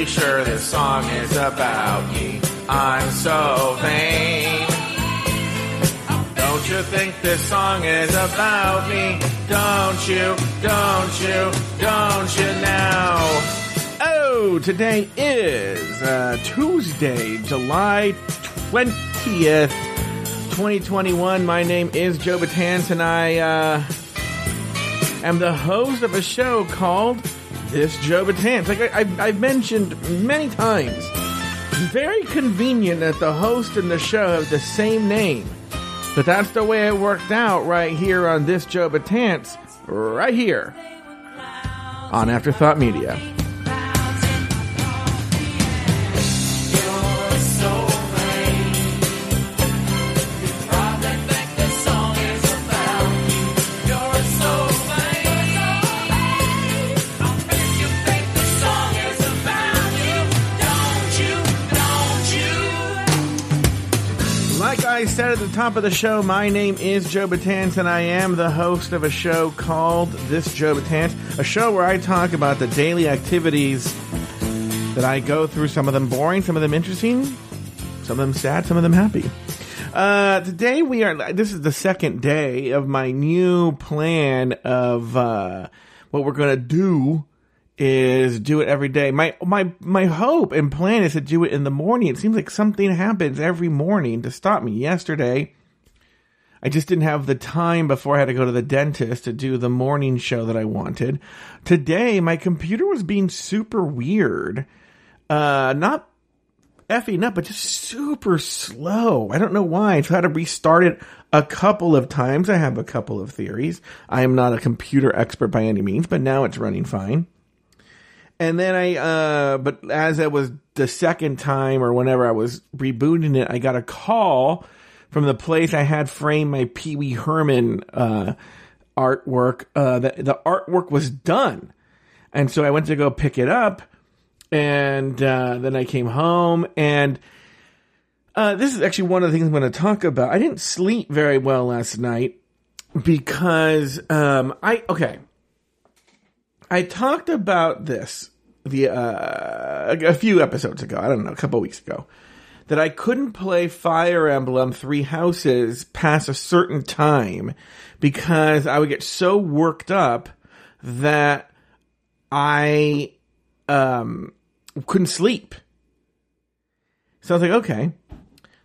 pretty sure this song is about me. I'm so vain. Don't you think this song is about me? Don't you, don't you, don't you now? Oh, today is uh, Tuesday, July 20th, 2021. My name is Joe Betance, and I uh, am the host of a show called This Joe Betance. Like I, I've, I've mentioned many times, very convenient that the host and the show have the same name. But that's the way it worked out right here on This Joe Betance, right here on Afterthought Media. The top of the show, my name is Joe Betance, and I am the host of a show called This Joe Betance, a show where I talk about the daily activities that I go through. Some of them boring, some of them interesting, some of them sad, some of them happy. Uh, today we are. This is the second day of my new plan of uh, what we're going to do is do it every day. My my my hope and plan is to do it in the morning. It seems like something happens every morning to stop me. Yesterday, I just didn't have the time before I had to go to the dentist to do the morning show that I wanted. Today, my computer was being super weird. Uh, not effing up, but just super slow. I don't know why. I tried to restart it a couple of times. I have a couple of theories. I am not a computer expert by any means, but now it's running fine. And then I, uh, but as it was the second time or whenever I was rebooting it, I got a call from the place I had framed my Pee Wee Herman, uh, artwork. Uh, the, the artwork was done. And so I went to go pick it up and, uh, then I came home and, uh, this is actually one of the things I'm going to talk about. I didn't sleep very well last night because, um, I, okay. I talked about this the uh, a few episodes ago. I don't know, a couple weeks ago, that I couldn't play Fire Emblem Three Houses past a certain time because I would get so worked up that I um, couldn't sleep. So I was like, okay.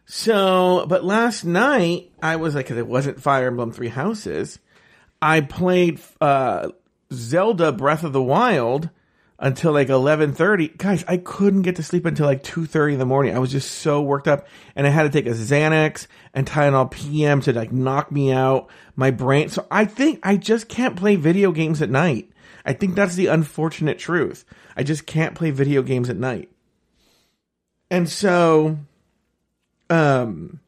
So, but last night I was like, cause it wasn't Fire Emblem Three Houses. I played uh, Zelda Breath of the Wild until like 11:30. Guys, I couldn't get to sleep until like 2:30 in the morning. I was just so worked up and I had to take a Xanax and Tylenol PM to like knock me out my brain. So I think I just can't play video games at night. I think that's the unfortunate truth. I just can't play video games at night. And so um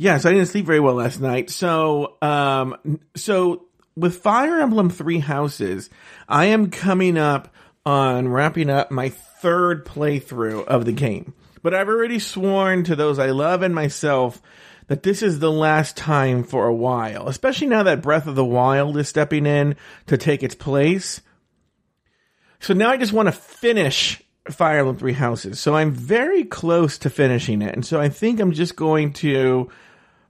yeah, so I didn't sleep very well last night. So um so with Fire Emblem Three Houses, I am coming up on wrapping up my third playthrough of the game. But I've already sworn to those I love and myself that this is the last time for a while, especially now that Breath of the Wild is stepping in to take its place. So now I just want to finish Fire Emblem Three Houses. So I'm very close to finishing it. And so I think I'm just going to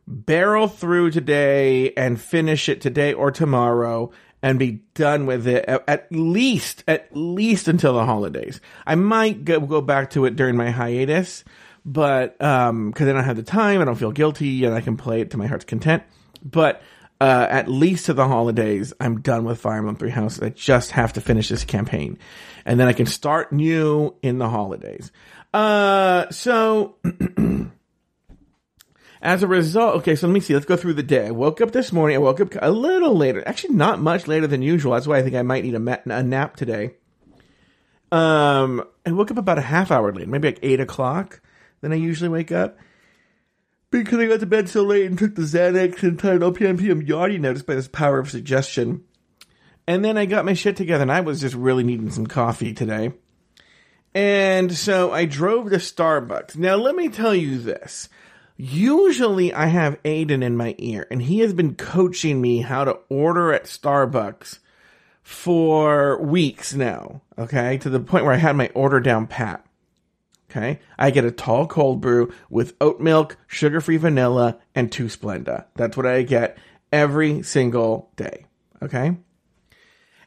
barrel through today and finish it today or tomorrow and be done with it at least at least until the holidays. I might go, go back to it during my hiatus, but um cuz I don't have the time, I don't feel guilty and I can play it to my heart's content. But uh, at least to the holidays, I'm done with Fire Emblem Three Houses. I just have to finish this campaign, and then I can start new in the holidays. Uh, so as a result, okay, so let me see. Let's go through the day. I woke up this morning. I woke up a little later. Actually, not much later than usual. That's why I think I might need a, ma- a nap today. Um, I woke up about a half hour late, maybe like eight o'clock. Then I usually wake up because I got to bed so late and took the Xanax and. I'm yawning now just by this power of suggestion. And then I got my shit together, and I was just really needing some coffee today. And so I drove to Starbucks. Now, let me tell you this. Usually I have Aiden in my ear and he has been coaching me how to order at Starbucks for weeks now. Okay. To the point where I had my order down pat. Okay. I get a tall cold brew with oat milk, sugar free vanilla, and two Splenda. That's what I get every single day. Okay.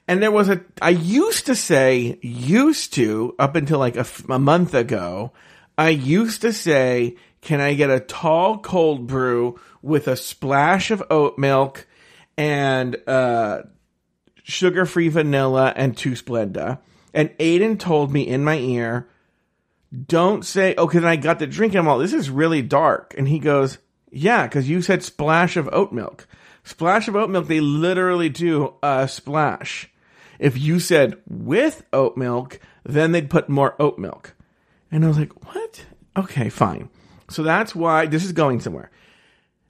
And there was a, I used to say, used to, up until like a, a month ago, I used to say, can I get a tall cold brew with a splash of oat milk and uh, sugar free vanilla and two Splenda? And Aiden told me in my ear, don't say, okay, then I got the drink. I'm all, this is really dark. And he goes, yeah, because you said splash of oat milk. Splash of oat milk, they literally do a splash. If you said with oat milk, then they'd put more oat milk. And I was like, what? Okay, fine. So that's why this is going somewhere.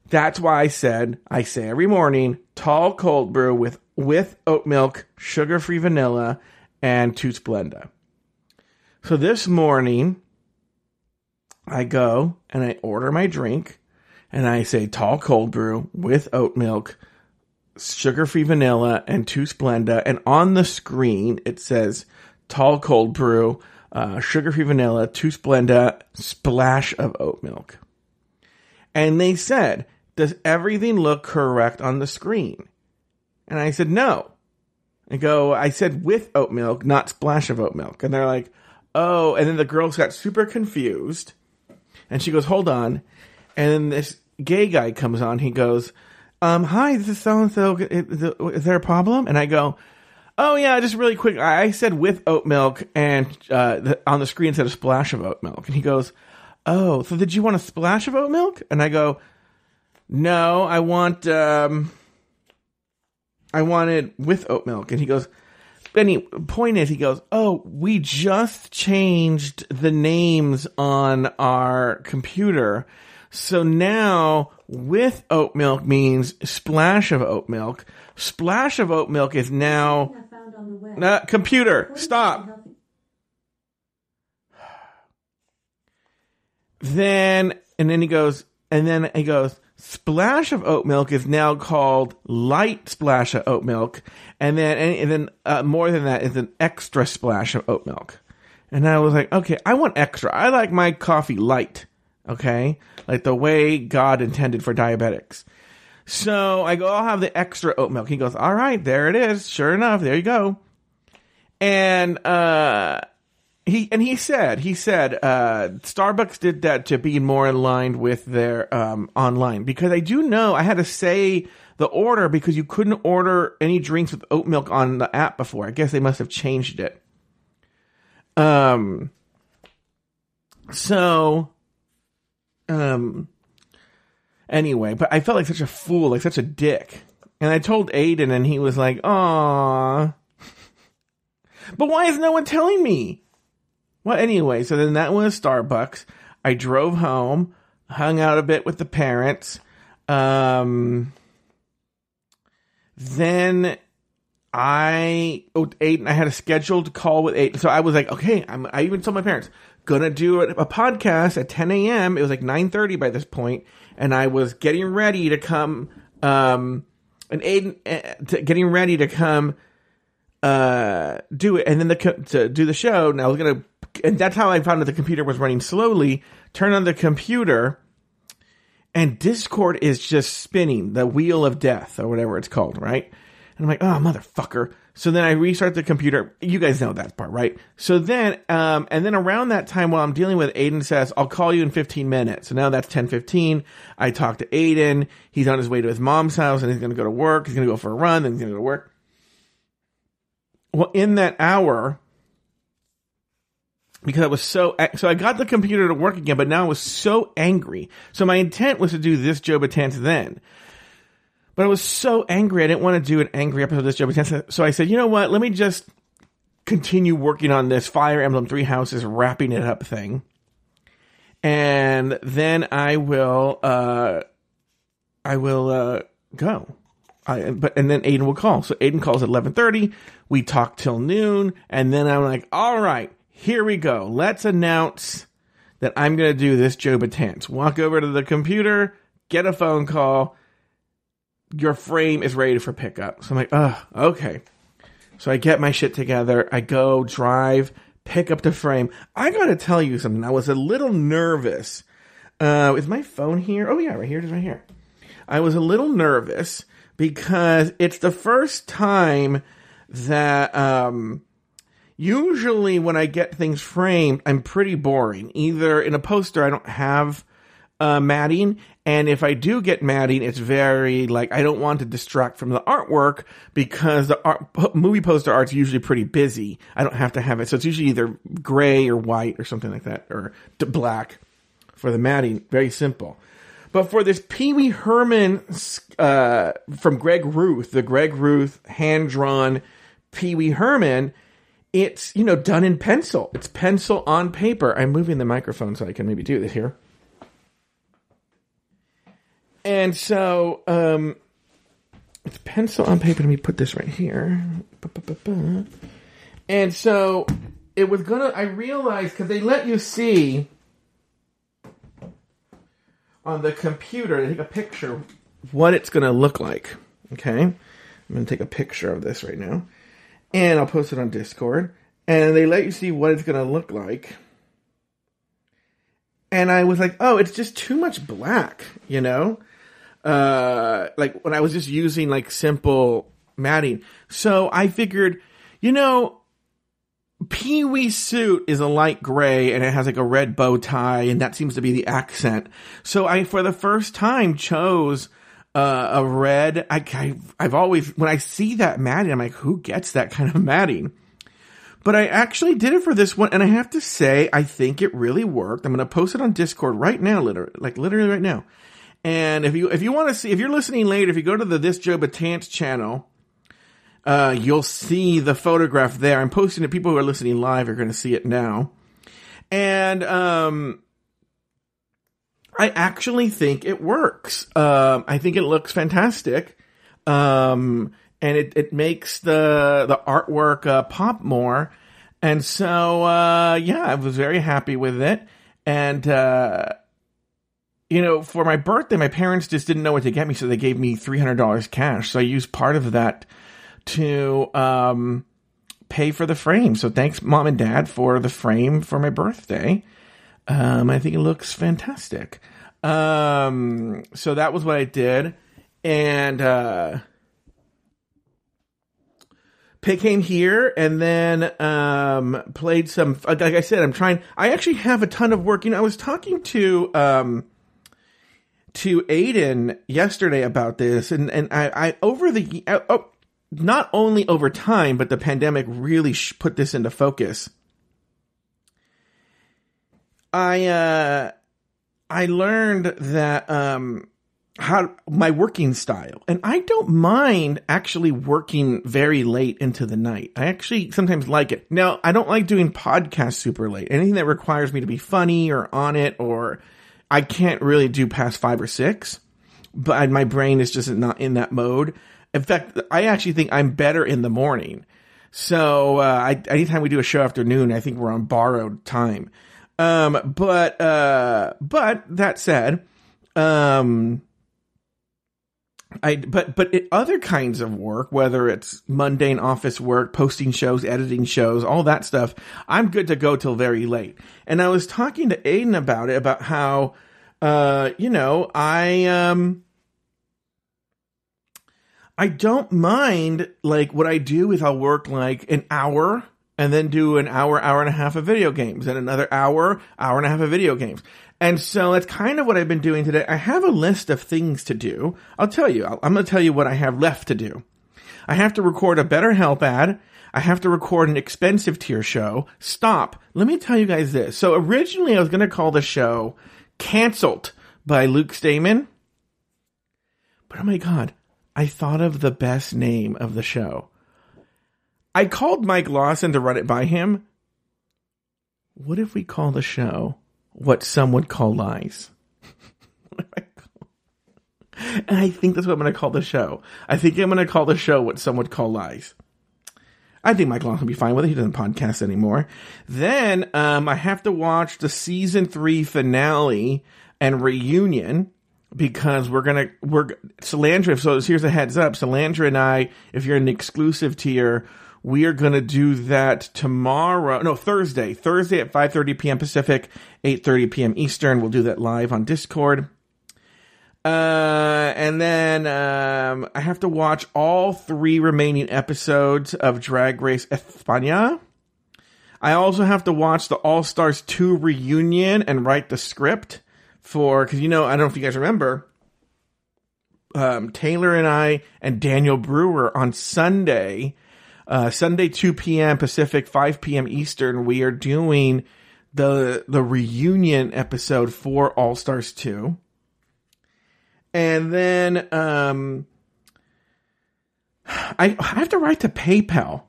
That's why I said I say every morning tall cold brew with with oat milk, sugar free vanilla, and two Splenda. So this morning, I go and I order my drink, and I say tall cold brew with oat milk, sugar free vanilla, and two Splenda. And on the screen, it says tall cold brew, uh, sugar free vanilla, two Splenda, splash of oat milk. And they said, Does everything look correct on the screen? And I said, No. I go, I said with oat milk, not splash of oat milk. And they're like, Oh, and then the girls got super confused. And she goes, Hold on. And then this gay guy comes on. He goes, um, hi, this is so and so. Is there a problem? And I go, oh yeah, just really quick. I said with oat milk, and uh, the, on the screen said a splash of oat milk. And he goes, oh, so did you want a splash of oat milk? And I go, no, I want, um, I wanted with oat milk. And he goes, Benny, point is, he goes, oh, we just changed the names on our computer. So now with oat milk means splash of oat milk. Splash of oat milk is now. Uh, computer, stop. Then, and then he goes, and then he goes, splash of oat milk is now called light splash of oat milk. And then, and, then uh, more than that is an extra splash of oat milk. And I was like, okay, I want extra. I like my coffee light. Okay. Like the way God intended for diabetics. So I go, I'll have the extra oat milk. He goes, all right, there it is. Sure enough, there you go. And, uh, he and he said he said uh, Starbucks did that to be more in line with their um, online because I do know I had to say the order because you couldn't order any drinks with oat milk on the app before. I guess they must have changed it. Um. So, um. Anyway, but I felt like such a fool, like such a dick, and I told Aiden, and he was like, "Aw." But why is no one telling me? Well, anyway, so then that was Starbucks. I drove home, hung out a bit with the parents. Um, then I, oh, Aiden, I had a scheduled call with Aiden. So I was like, okay, I'm, I even told my parents, gonna do a, podcast at 10 a.m. It was like 9.30 by this point, And I was getting ready to come, um, and Aiden, uh, getting ready to come, uh, do it. And then the, to do the show. And I was gonna and that's how I found that the computer was running slowly. Turn on the computer, and Discord is just spinning the wheel of death or whatever it's called, right? And I'm like, oh motherfucker. So then I restart the computer. You guys know that part, right? So then, um, and then around that time while I'm dealing with Aiden says, I'll call you in 15 minutes. So now that's 10:15. I talk to Aiden. He's on his way to his mom's house and he's going to go to work. He's going to go for a run. Then he's going to go to work. Well, in that hour, because I was so so I got the computer to work again, but now I was so angry. So my intent was to do this Joe Betance then. But I was so angry I didn't want to do an angry episode of this Betance. So I said, you know what, let me just continue working on this Fire Emblem Three Houses wrapping it up thing. And then I will uh I will uh go. I, but and then Aiden will call. So Aiden calls at eleven thirty. We talk till noon, and then I'm like, all right, here we go. Let's announce that I'm going to do this Joe Betance. Walk over to the computer, get a phone call. Your frame is ready for pickup. So I'm like, oh, okay. So I get my shit together. I go drive, pick up the frame. I gotta tell you something. I was a little nervous. Uh, is my phone here? Oh yeah, right here. It is right here. I was a little nervous because it's the first time that um, usually when I get things framed, I'm pretty boring. Either in a poster, I don't have uh, matting, and if I do get matting, it's very like I don't want to distract from the artwork because the art, movie poster art's usually pretty busy. I don't have to have it, so it's usually either gray or white or something like that, or black for the matting. Very simple. But for this Pee Wee Herman uh, from Greg Ruth, the Greg Ruth hand drawn Pee Wee Herman, it's you know done in pencil. It's pencil on paper. I'm moving the microphone so I can maybe do this here. And so um, it's pencil on paper. Let me put this right here. And so it was gonna. I realized because they let you see on the computer, they take a picture what it's gonna look like. Okay, I'm gonna take a picture of this right now, and I'll post it on Discord. And they let you see what it's gonna look like and I was like, oh, it's just too much black, you know? Uh, like when I was just using like simple matting. So I figured, you know, Pee Wee suit is a light gray and it has like a red bow tie and that seems to be the accent. So I, for the first time, chose uh, a red. I, I, I've always, when I see that matting, I'm like, who gets that kind of matting? But I actually did it for this one, and I have to say, I think it really worked. I'm going to post it on Discord right now, literally, like literally right now. And if you if you want to see if you're listening later, if you go to the This Joe Betance channel, uh, you'll see the photograph there. I'm posting it. People who are listening live are going to see it now. And um, I actually think it works. Um, I think it looks fantastic. Um, and it, it makes the the artwork uh, pop more. And so uh, yeah, I was very happy with it. And uh, you know, for my birthday, my parents just didn't know what to get me, so they gave me three hundred dollars cash. So I used part of that to um, pay for the frame. So thanks, mom and dad, for the frame for my birthday. Um, I think it looks fantastic. Um, so that was what I did, and uh, came here and then um, played some. Like I said, I'm trying. I actually have a ton of work. You know, I was talking to. Um, to Aiden yesterday about this, and and I, I over the uh, oh, not only over time, but the pandemic really sh- put this into focus. I uh, I learned that um, how my working style, and I don't mind actually working very late into the night. I actually sometimes like it. Now, I don't like doing podcasts super late. Anything that requires me to be funny or on it or I can't really do past five or six, but my brain is just not in that mode. In fact, I actually think I'm better in the morning. So uh, I, anytime we do a show afternoon, I think we're on borrowed time. Um, but uh, but that said, um, I but but it, other kinds of work, whether it's mundane office work, posting shows, editing shows, all that stuff, I'm good to go till very late. And I was talking to Aiden about it, about how, uh, you know, I um, I don't mind like what I do is I'll work like an hour and then do an hour, hour and a half of video games and another hour, hour and a half of video games. And so that's kind of what I've been doing today. I have a list of things to do. I'll tell you, I'm going to tell you what I have left to do. I have to record a BetterHelp ad. I have to record an expensive tier show. Stop. Let me tell you guys this. So originally I was going to call the show Cancelled by Luke Stamen. But oh my God, I thought of the best name of the show. I called Mike Lawson to run it by him. What if we call the show what some would call lies. and I think that's what I'm going to call the show. I think I'm going to call the show what some would call lies. I think Mike Lawson will be fine with it. He doesn't podcast anymore. Then um, I have to watch the season three finale and reunion because we're gonna we're Salandra. So here's a heads up: Salandra and I, if you're an exclusive tier, We are going to do that tomorrow. No, Thursday. Thursday at 5:30 p.m. Pacific, 8:30 p.m. Eastern. We'll do that live on Discord. Uh, and then um, I have to watch all three remaining episodes of Drag Race España. I also have to watch the All Stars 2 reunion and write the script for, because you know, I don't know if you guys remember, um, Taylor and I and Daniel Brewer on Sunday, uh, Sunday 2 p.m. Pacific, 5 p.m. Eastern, we are doing the the reunion episode for All Stars 2. And then um, I, I have to write to PayPal.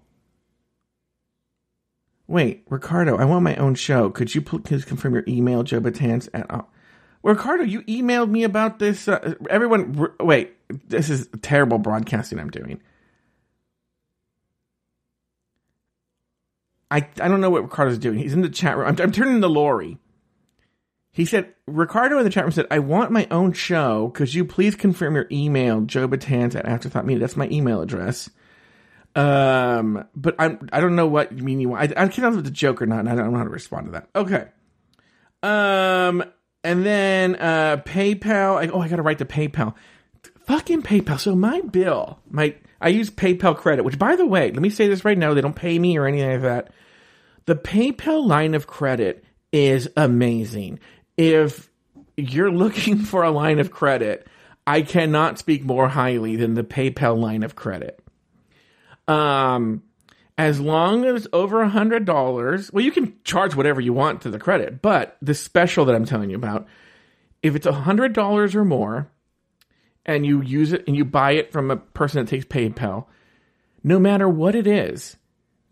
Wait, Ricardo, I want my own show. Could you please confirm your email, Joe Betance at. Uh, Ricardo, you emailed me about this. Uh, everyone, r- wait, this is terrible broadcasting I'm doing. I, I don't know what Ricardo's doing. He's in the chat room. I'm, I'm turning to Lori. He said, Ricardo in the chat room said, I want my own show. Could you please confirm your email, Joe Betance at Afterthought Media? That's my email address. Um, but I'm, I don't know what you mean you want. I, I can't know if it's a joke or not, and I don't know how to respond to that. Okay. Um, and then, uh, PayPal. I, oh, I gotta write to PayPal. Fucking PayPal. So my bill, my, I use PayPal credit, which by the way, let me say this right now. They don't pay me or anything like that. The PayPal line of credit is amazing. If you're looking for a line of credit, I cannot speak more highly than the PayPal line of credit. Um, as long as over a hundred dollars, well, you can charge whatever you want to the credit, but the special that I'm telling you about, if it's a hundred dollars or more, and you use it and you buy it from a person that takes PayPal, no matter what it is,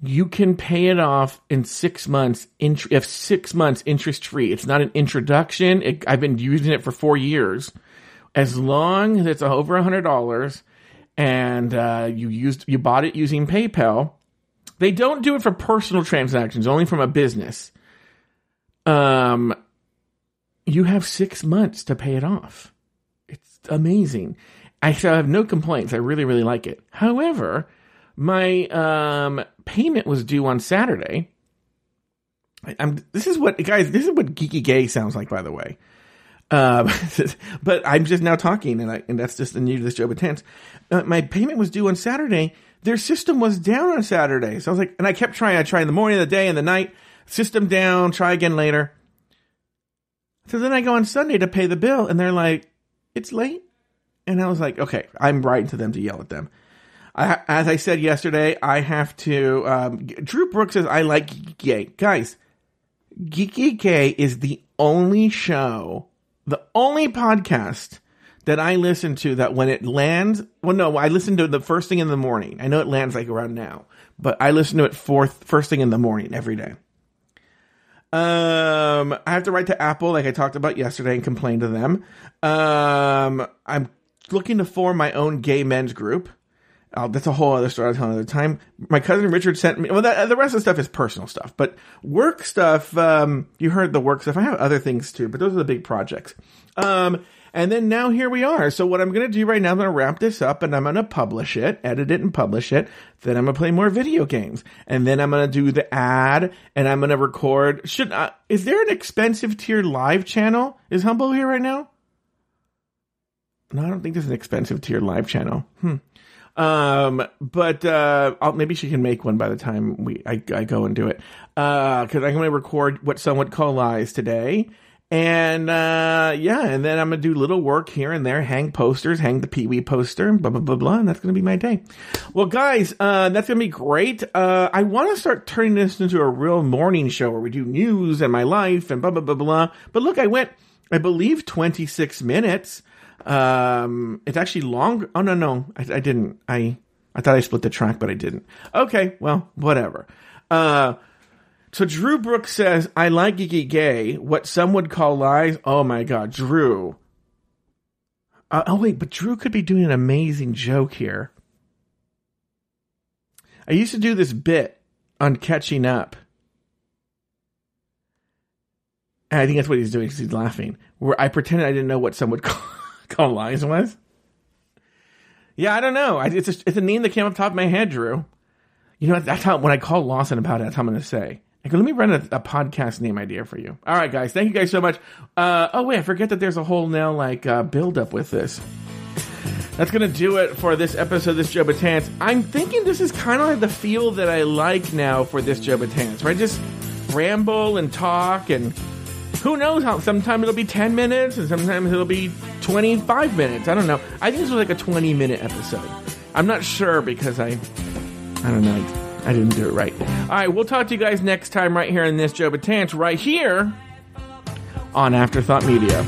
you can pay it off in six months. if six months interest free, it's not an introduction. It, I've been using it for four years. As long as it's over a hundred dollars, and uh, you used you bought it using PayPal, they don't do it for personal transactions, only from a business. Um, you have six months to pay it off. It's amazing. I have no complaints. I really, really like it. However, my um, payment was due on Saturday. I'm, this is what guys. This is what geeky gay sounds like, by the way. Uh, but I'm just now talking, and I, and that's just the new to this job tense. Uh, my payment was due on Saturday. Their system was down on Saturday, so I was like, and I kept trying. I tried in the morning, the day, and the night. System down. Try again later. So then I go on Sunday to pay the bill, and they're like, "It's late," and I was like, "Okay." I'm writing to them to yell at them. As I said yesterday, I have to. Um, Drew Brooks says I like Geeky Gay, guys. Geeky Gay is the only show the only podcast that I listen to that when it lands, well, no, I listen to it the first thing in the morning. I know it lands like around now, but I listen to it fourth, first thing in the morning every day. Um, I have to write to Apple, like I talked about yesterday, and complain to them. Um, I'm looking to form my own gay men's group. Oh, that's a whole other story. I'll tell another time. My cousin Richard sent me. Well, that, the rest of the stuff is personal stuff, but work stuff. Um, you heard the work stuff. I have other things too, but those are the big projects. Um, and then now here we are. So what I'm going to do right now, I'm going to wrap this up and I'm going to publish it, edit it and publish it. Then I'm going to play more video games and then I'm going to do the ad and I'm going to record. Should, uh, is there an expensive tier live channel? Is Humble here right now? No, I don't think there's an expensive tier live channel. Hmm. Um, but uh, I'll, maybe she can make one by the time we I, I go and do it. Uh, because I'm going to record what some would call lies today. And uh, yeah, and then I'm gonna do little work here and there, hang posters, hang the Pee Wee poster, blah blah blah blah, and that's gonna be my day. Well, guys, uh, that's gonna be great. Uh, I want to start turning this into a real morning show where we do news and my life and blah blah blah blah. But look, I went, I believe, 26 minutes. Um, it's actually long. Oh no, no, I, I didn't. I I thought I split the track, but I didn't. Okay, well, whatever. Uh, so Drew Brooks says, "I like geeky gay. What some would call lies. Oh my god, Drew. Uh, oh wait, but Drew could be doing an amazing joke here. I used to do this bit on catching up." And I think that's what he's doing because he's laughing. Where I pretended I didn't know what some would call called Lies was? Yeah, I don't know. I, it's a, it's a name that came up top of my head, Drew. You know, that's how when I call Lawson about it, that's how I'm going to say. I go, let me run a, a, podcast name idea for you. All right, guys. Thank you guys so much. Uh, oh, wait, I forget that there's a whole now like uh, build up with this. That's going to do it for this episode of this Joe Betance. I'm thinking this is kind of like the feel that I like now for this Joe Betance, right? Just ramble and talk and who knows how sometimes it'll be 10 minutes and sometimes it'll be 25 minutes. I don't know. I think this was like a 20 minute episode. I'm not sure because i i don't know. I didn't do it right. All right we'll talk to you guys next time right here in this joe Betance right here on afterthought media